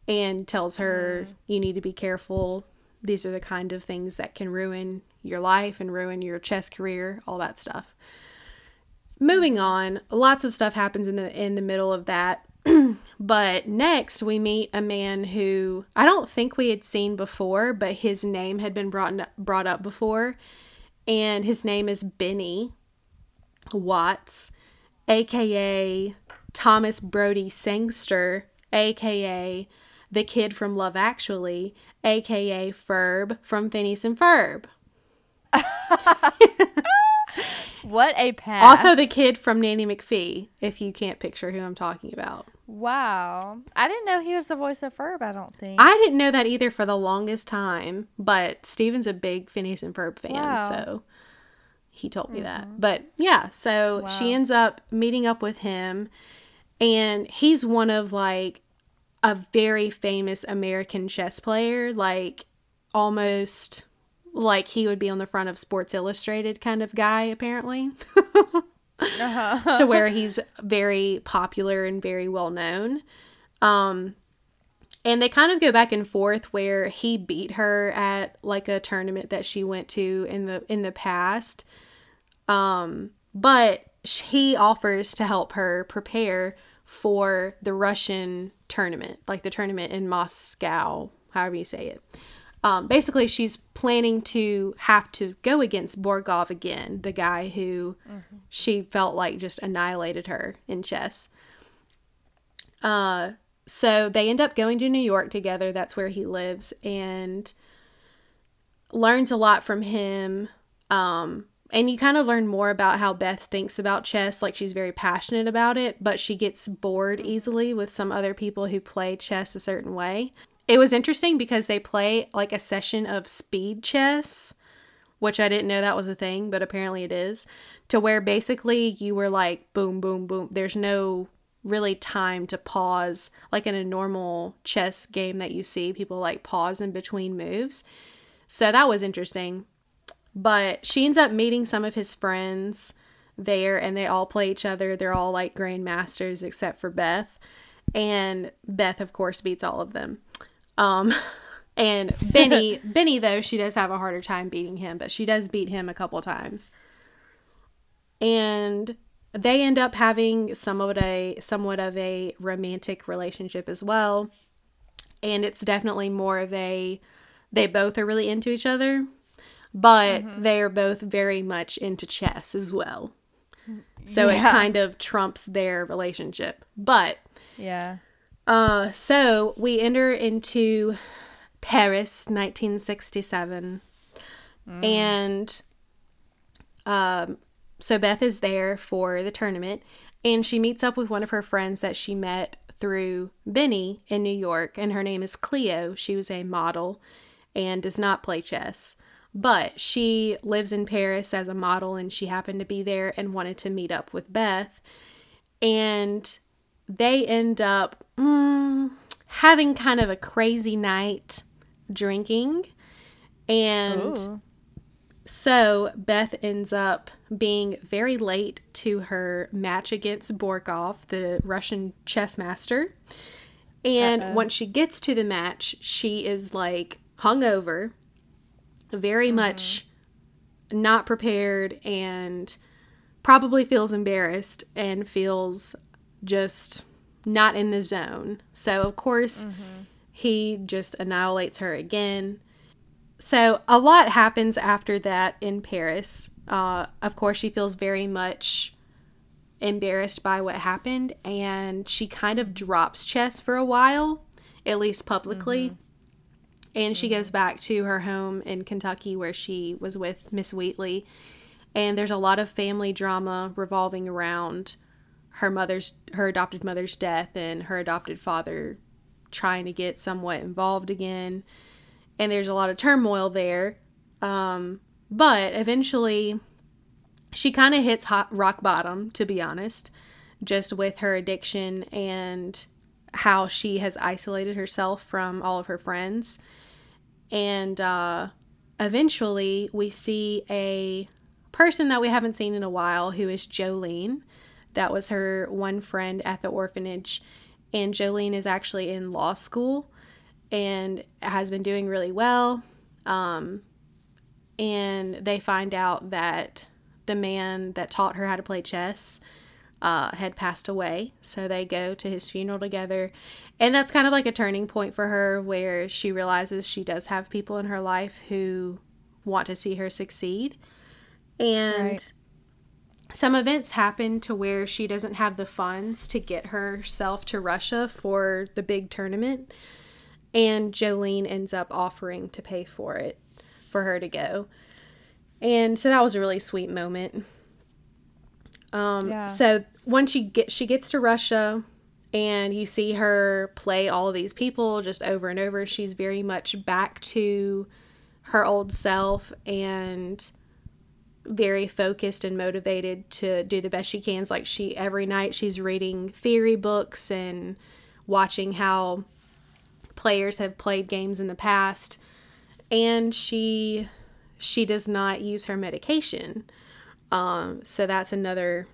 and tells her, mm. You need to be careful these are the kind of things that can ruin your life and ruin your chess career, all that stuff. Moving on, lots of stuff happens in the in the middle of that. but next we meet a man who I don't think we had seen before, but his name had been brought brought up before, and his name is Benny Watts, aka Thomas Brodie Sangster, aka the kid from Love Actually, aka Ferb from Phineas and Ferb. what a pass. Also the kid from Nanny McPhee, if you can't picture who I'm talking about. Wow. I didn't know he was the voice of Ferb, I don't think. I didn't know that either for the longest time, but Steven's a big Phineas and Ferb fan, wow. so he told me mm-hmm. that. But yeah, so wow. she ends up meeting up with him and he's one of like a very famous American chess player, like almost like he would be on the front of Sports Illustrated kind of guy, apparently. uh-huh. to where he's very popular and very well known. Um, and they kind of go back and forth where he beat her at like a tournament that she went to in the in the past. Um, but he offers to help her prepare for the Russian tournament, like the tournament in Moscow, however you say it. Um, basically, she's planning to have to go against Borgov again, the guy who mm-hmm. she felt like just annihilated her in chess. Uh, so they end up going to New York together. That's where he lives, and learns a lot from him. Um, and you kind of learn more about how Beth thinks about chess. Like she's very passionate about it, but she gets bored easily with some other people who play chess a certain way. It was interesting because they play like a session of speed chess, which I didn't know that was a thing, but apparently it is, to where basically you were like boom, boom, boom. There's no really time to pause like in a normal chess game that you see people like pause in between moves. So that was interesting. But she ends up meeting some of his friends there and they all play each other. They're all like grandmasters except for Beth. And Beth, of course, beats all of them. Um, and Benny, Benny though, she does have a harder time beating him, but she does beat him a couple times. And they end up having somewhat a somewhat of a romantic relationship as well. And it's definitely more of a they both are really into each other but mm-hmm. they are both very much into chess as well. So yeah. it kind of trumps their relationship. But yeah. Uh so we enter into Paris 1967 mm. and um so Beth is there for the tournament and she meets up with one of her friends that she met through Benny in New York and her name is Cleo. She was a model and does not play chess. But she lives in Paris as a model and she happened to be there and wanted to meet up with Beth. And they end up mm, having kind of a crazy night drinking. And Ooh. so Beth ends up being very late to her match against Borgov, the Russian chess master. And Uh-oh. once she gets to the match, she is like hungover, very much not prepared, and probably feels embarrassed and feels just not in the zone. So, of course, mm-hmm. he just annihilates her again. So, a lot happens after that in Paris. Uh, of course, she feels very much embarrassed by what happened and she kind of drops chess for a while, at least publicly. Mm-hmm. And she goes mm-hmm. back to her home in Kentucky where she was with Miss Wheatley. And there's a lot of family drama revolving around her mother's her adopted mother's death and her adopted father trying to get somewhat involved again. And there's a lot of turmoil there. Um, but eventually she kind of hits hot rock bottom to be honest just with her addiction and how she has isolated herself from all of her friends and uh, eventually we see a person that we haven't seen in a while who is jolene that was her one friend at the orphanage and jolene is actually in law school and has been doing really well um, and they find out that the man that taught her how to play chess uh, had passed away. So they go to his funeral together. And that's kind of like a turning point for her where she realizes she does have people in her life who want to see her succeed. And Right. Some events happen to where she doesn't have the funds to get herself to Russia for the big tournament. And Jolene ends up offering to pay for it for her to go. And so that was a really sweet moment. Um, Yeah. So once she get she gets to Russia, and you see her play all of these people just over and over, she's very much back to her old self and very focused and motivated to do the best she can. It's like she every night she's reading theory books and watching how players have played games in the past. And she she does not use her medication. Um, so that's another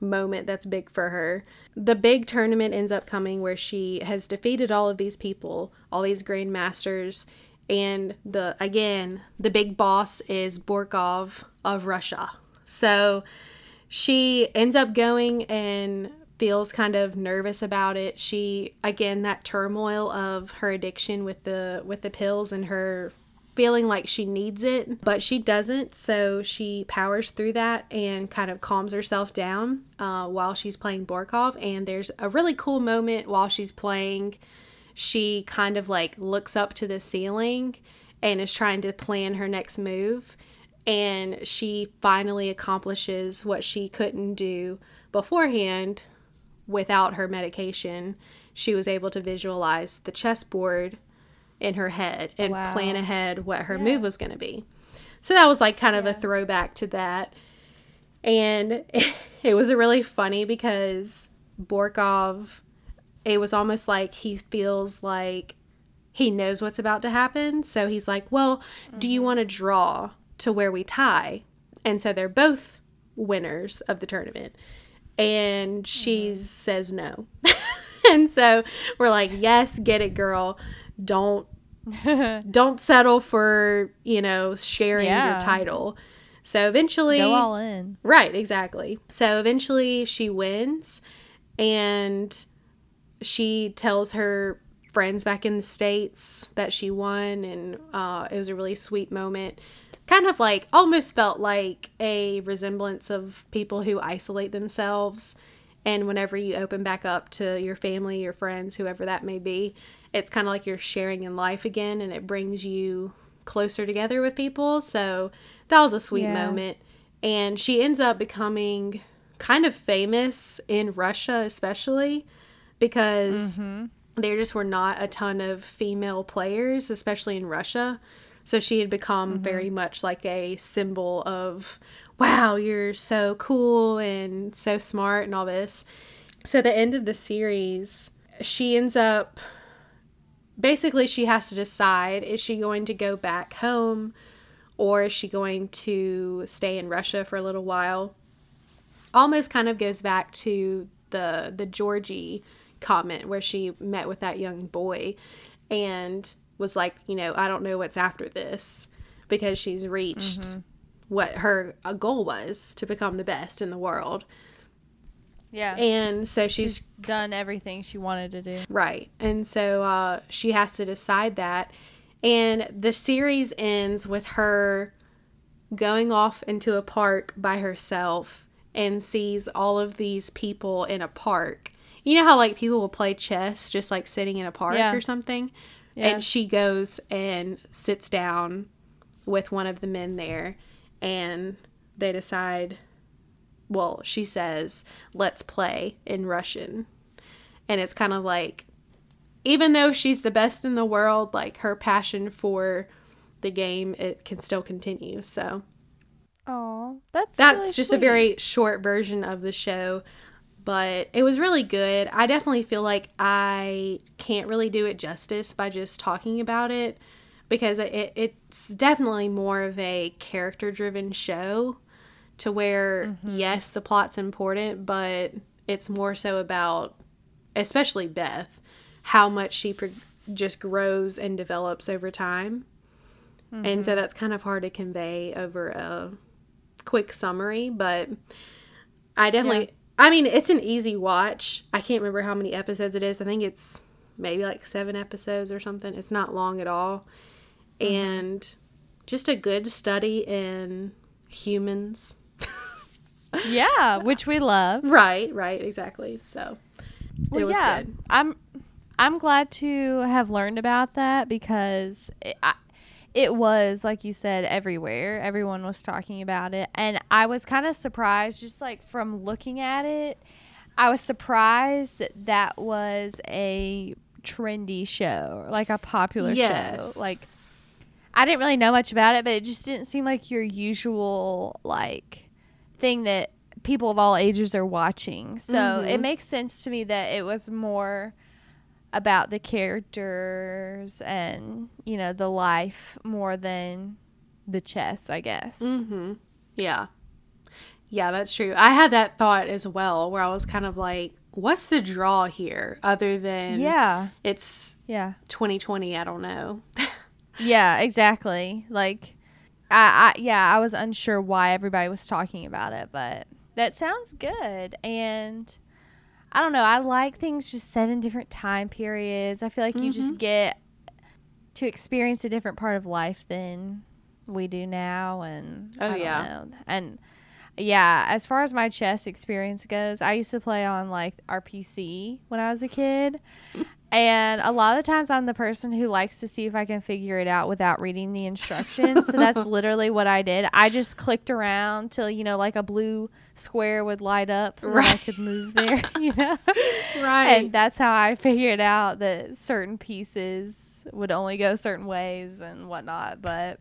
moment that's big for her. The big tournament ends up coming where she has defeated all of these people all these grandmasters. And the again the big boss is borgov of russia. So she ends up going and feels kind of nervous about it. She again that turmoil of her addiction with the with the pills and her feeling like she needs it but she doesn't. So she powers through that and kind of calms herself down uh, while she's playing borgov. And there's a really cool moment while she's playing. She kind of like looks up to the ceiling and is trying to plan her next move and she finally accomplishes what she couldn't do beforehand without her medication. She was able to visualize the chessboard in her head and Wow. plan ahead what her move was going to be. So that was like kind of a throwback to that. And it was really funny because borgov it was almost like he feels like he knows what's about to happen. So he's like, Well, do you mm-hmm. want to draw to where we tie? And so they're both winners of the tournament. And she says no. and so we're like, Yes, get it, girl. Don't don't settle for, you know, sharing Yeah. your title. So eventually Go all in. Right, exactly. So eventually she wins and she tells her friends back in the States that she won, and uh, it was a really sweet moment. Kind of like, almost felt like a resemblance of people who isolate themselves. And whenever you open back up to your family, your friends, whoever that may be, it's kind of like you're sharing in life again, and it brings you closer together with people. So that was a sweet Yeah. moment. And she ends up becoming kind of famous in Russia, especially because mm-hmm. there just were not a ton of female players, especially in Russia. So she had become mm-hmm. very much like a symbol of, wow, you're so cool and so smart and all this. So, the end of the series, she ends up basically she has to decide is she going to go back home or is she going to stay in Russia for a little while? Almost kind of goes back to the the Georgie comment where she met with that young boy and was like, you know, I don't know what's after this because she's reached mm-hmm. what her goal was to become the best in the world. Yeah. And so she's, she's, done everything she wanted to do. Right. And so uh, she has to decide that. And the series ends with her going off into a park by herself and sees all of these people in a park. You know how like people will play chess just like sitting in a park yeah. or something? Yeah. And she goes and sits down with one of the men there and they decide well, she says, let's play in Russian. And it's kind of like, even though she's the best in the world, like her passion for the game, it can still continue. So, oh, that's that's really just sweet. a very short version of the show, but it was really good. I definitely feel like I can't really do it justice by just talking about it because it, it's definitely more of a character driven show to where mm-hmm. yes the plot's important but it's more so about especially beth how much she pro- just grows and develops over time mm-hmm. and so mm-hmm. that's kind of hard to convey over a quick summary but i definitely. I mean it's an easy watch i can't remember how many episodes it is i think it's maybe like seven episodes or something it's not long at all mm-hmm. and just a good study in humans yeah, which we love. Right, right, exactly. So well, it was yeah, good. I'm I'm glad to have learned about that because it, I, it was like you said everywhere. Everyone was talking about it, and I was kind of surprised, just like from looking at it. I was surprised that that was a trendy show, like a popular yes. show. Like I didn't really know much about it, but it just didn't seem like your usual like thing that people of all ages are watching. So mm-hmm. it makes sense to me that it was more about the characters and, you know, the life more than the chess, I guess. Mm-hmm. Yeah. Yeah, that's true. I had that thought as well where I was kind of like, what's the draw here other than Yeah. It's yeah. 2020, I don't know. yeah, exactly. Like I, I yeah, I was unsure why everybody was talking about it, but that sounds good. And I don't know, I like things just set in different time periods. I feel like mm-hmm. you just mm-hmm. get to experience a different part of life than we do now and oh yeah know. and yeah as far as my chess experience goes i used to play on like our pc when i was a kid and a lot of the times I'm the person who likes to see if I can figure it out without reading the instructions. so that's literally what I did. I just clicked around till, you know, like a blue square would light up and right. I could move there, you know? Right. And that's how I figured out that certain pieces would only go certain ways and whatnot. But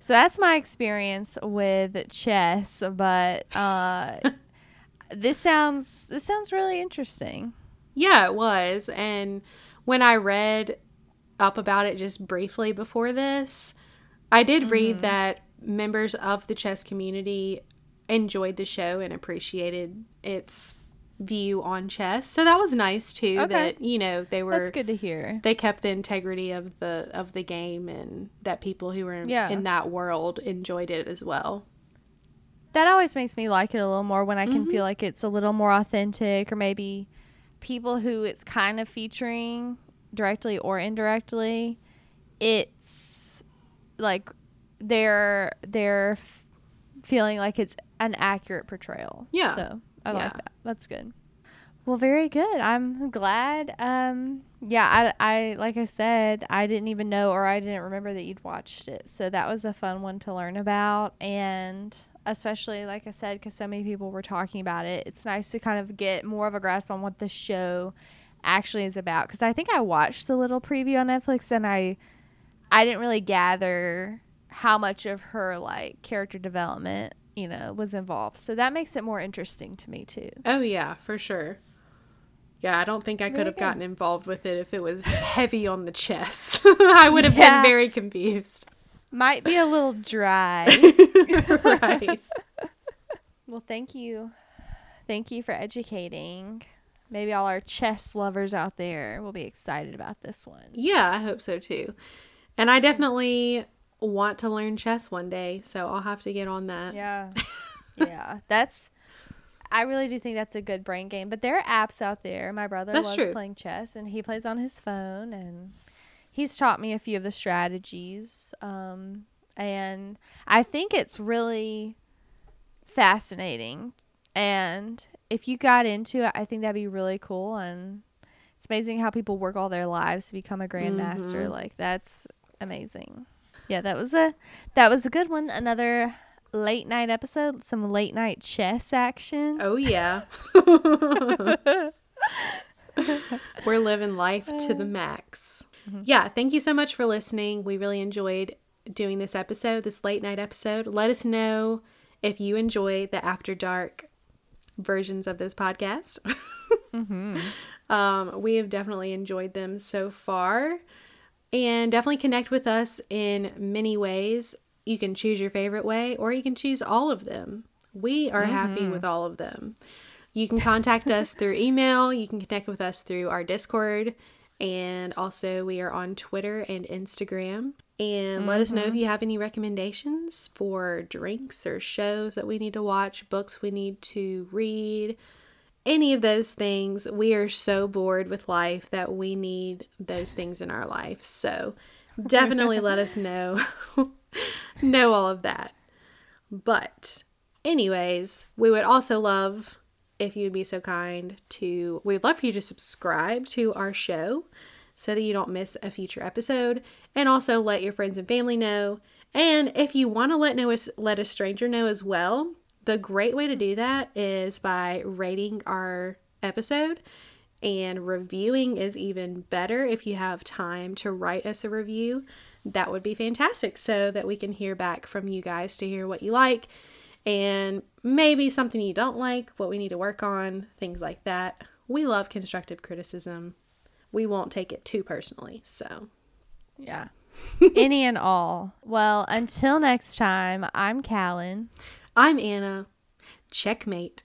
so that's my experience with chess. But uh, this sounds this sounds really interesting. Yeah, it was. And when I read up about it just briefly before this, I did mm-hmm. read that members of the chess community enjoyed the show and appreciated its view on chess. So that was nice too okay. that, you know, they were That's good to hear. They kept the integrity of the of the game and that people who were in, yeah. in that world enjoyed it as well. That always makes me like it a little more when I can mm-hmm. feel like it's a little more authentic or maybe people who it's kind of featuring directly or indirectly, it's like they're they're feeling like it's an accurate portrayal. Yeah. So I yeah. like that. That's good. Well, very good. I'm glad. Um, yeah, I, I, like I said, I didn't even know or I didn't remember that you'd watched it. So that was a fun one to learn about. And especially like I said, because so many people were talking about it. It's nice to kind of get more of a grasp on what the show actually is about. Because I think I watched the little preview on Netflix and I, I didn't really gather how much of her like character development you know was involved. So that makes it more interesting to me too. Oh yeah, for sure. Yeah, I don't think I could have good. gotten involved with it if it was heavy on the chess. I would have Yeah. been very confused. Might be a little dry. right. well, thank you. Thank you for educating. Maybe all our chess lovers out there will be excited about this one. Yeah, I hope so too. And I definitely want to learn chess one day, so I'll have to get on that. Yeah. yeah. That's I really do think that's a good brain game. But there are apps out there. My brother That's loves true. playing chess and he plays on his phone and he's taught me a few of the strategies. Um and I think it's really fascinating. And if you got into it, I think that'd be really cool and it's amazing how people work all their lives to become a grandmaster. Mhm. Like that's amazing. Yeah, that was a that was a good one. Another late night episode, some late night chess action. Oh yeah. We're living life to the uh, max. Mm-hmm. Yeah, thank you so much for listening. We really enjoyed doing this episode, this late night episode. Let us know if you enjoy the after dark versions of this podcast. Mm-hmm. um, we have definitely enjoyed them so far. And definitely connect with us in many ways. You can choose your favorite way, or you can choose all of them. We are happy mm-hmm. with all of them. You can contact us through email. You can connect with us through our Discord. And also, we are on Twitter and Instagram. And let us know if mm-hmm. you have any recommendations for drinks or shows that we need to watch, books we need to read, any of those things. We are so bored with life that we need those things in our life. So definitely let us know. know all of that. But, anyways, we would also love if you'd be so kind to, we'd love for you to subscribe to our show so that you don't miss a future episode. And also let your friends and family know. And if you want to let know let a stranger know as well, the great way to do that is by rating our episode and reviewing is even better if you have time to write us a review. That would be fantastic so that we can hear back from you guys to hear what you like and maybe something you don't like, what we need to work on, things like that. We love constructive criticism. We won't take it too personally. So, Yeah. Any and all. Well, until next time, I'm Callan. I'm Anna. Checkmate.